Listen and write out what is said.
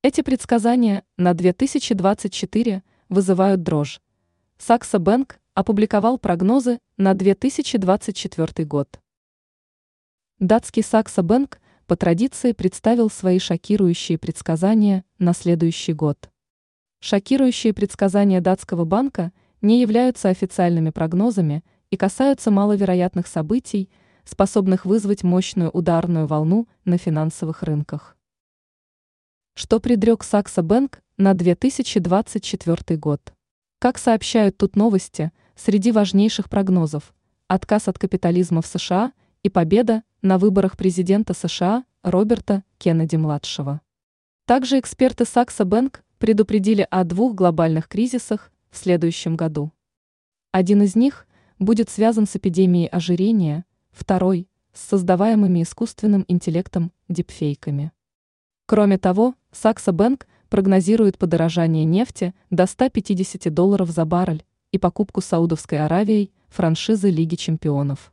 Эти предсказания на 2024 вызывают дрожь. Сакса Бэнк опубликовал прогнозы на 2024 год. Датский Сакса Бэнк по традиции представил свои шокирующие предсказания на следующий год. Шокирующие предсказания датского банка не являются официальными прогнозами и касаются маловероятных событий, способных вызвать мощную ударную волну на финансовых рынках. Что предрек Сакса Бэнк на 2024 год? Как сообщают тут новости, среди важнейших прогнозов – отказ от капитализма в США и победа на выборах президента США Роберта Кеннеди-младшего. Также эксперты Сакса Бэнк предупредили о двух глобальных кризисах в следующем году. Один из них будет связан с эпидемией ожирения, второй – с создаваемыми искусственным интеллектом дипфейками. Кроме того, Сакса Бэнк прогнозирует подорожание нефти до 150 долларов за баррель и покупку Саудовской Аравией франшизы Лиги чемпионов.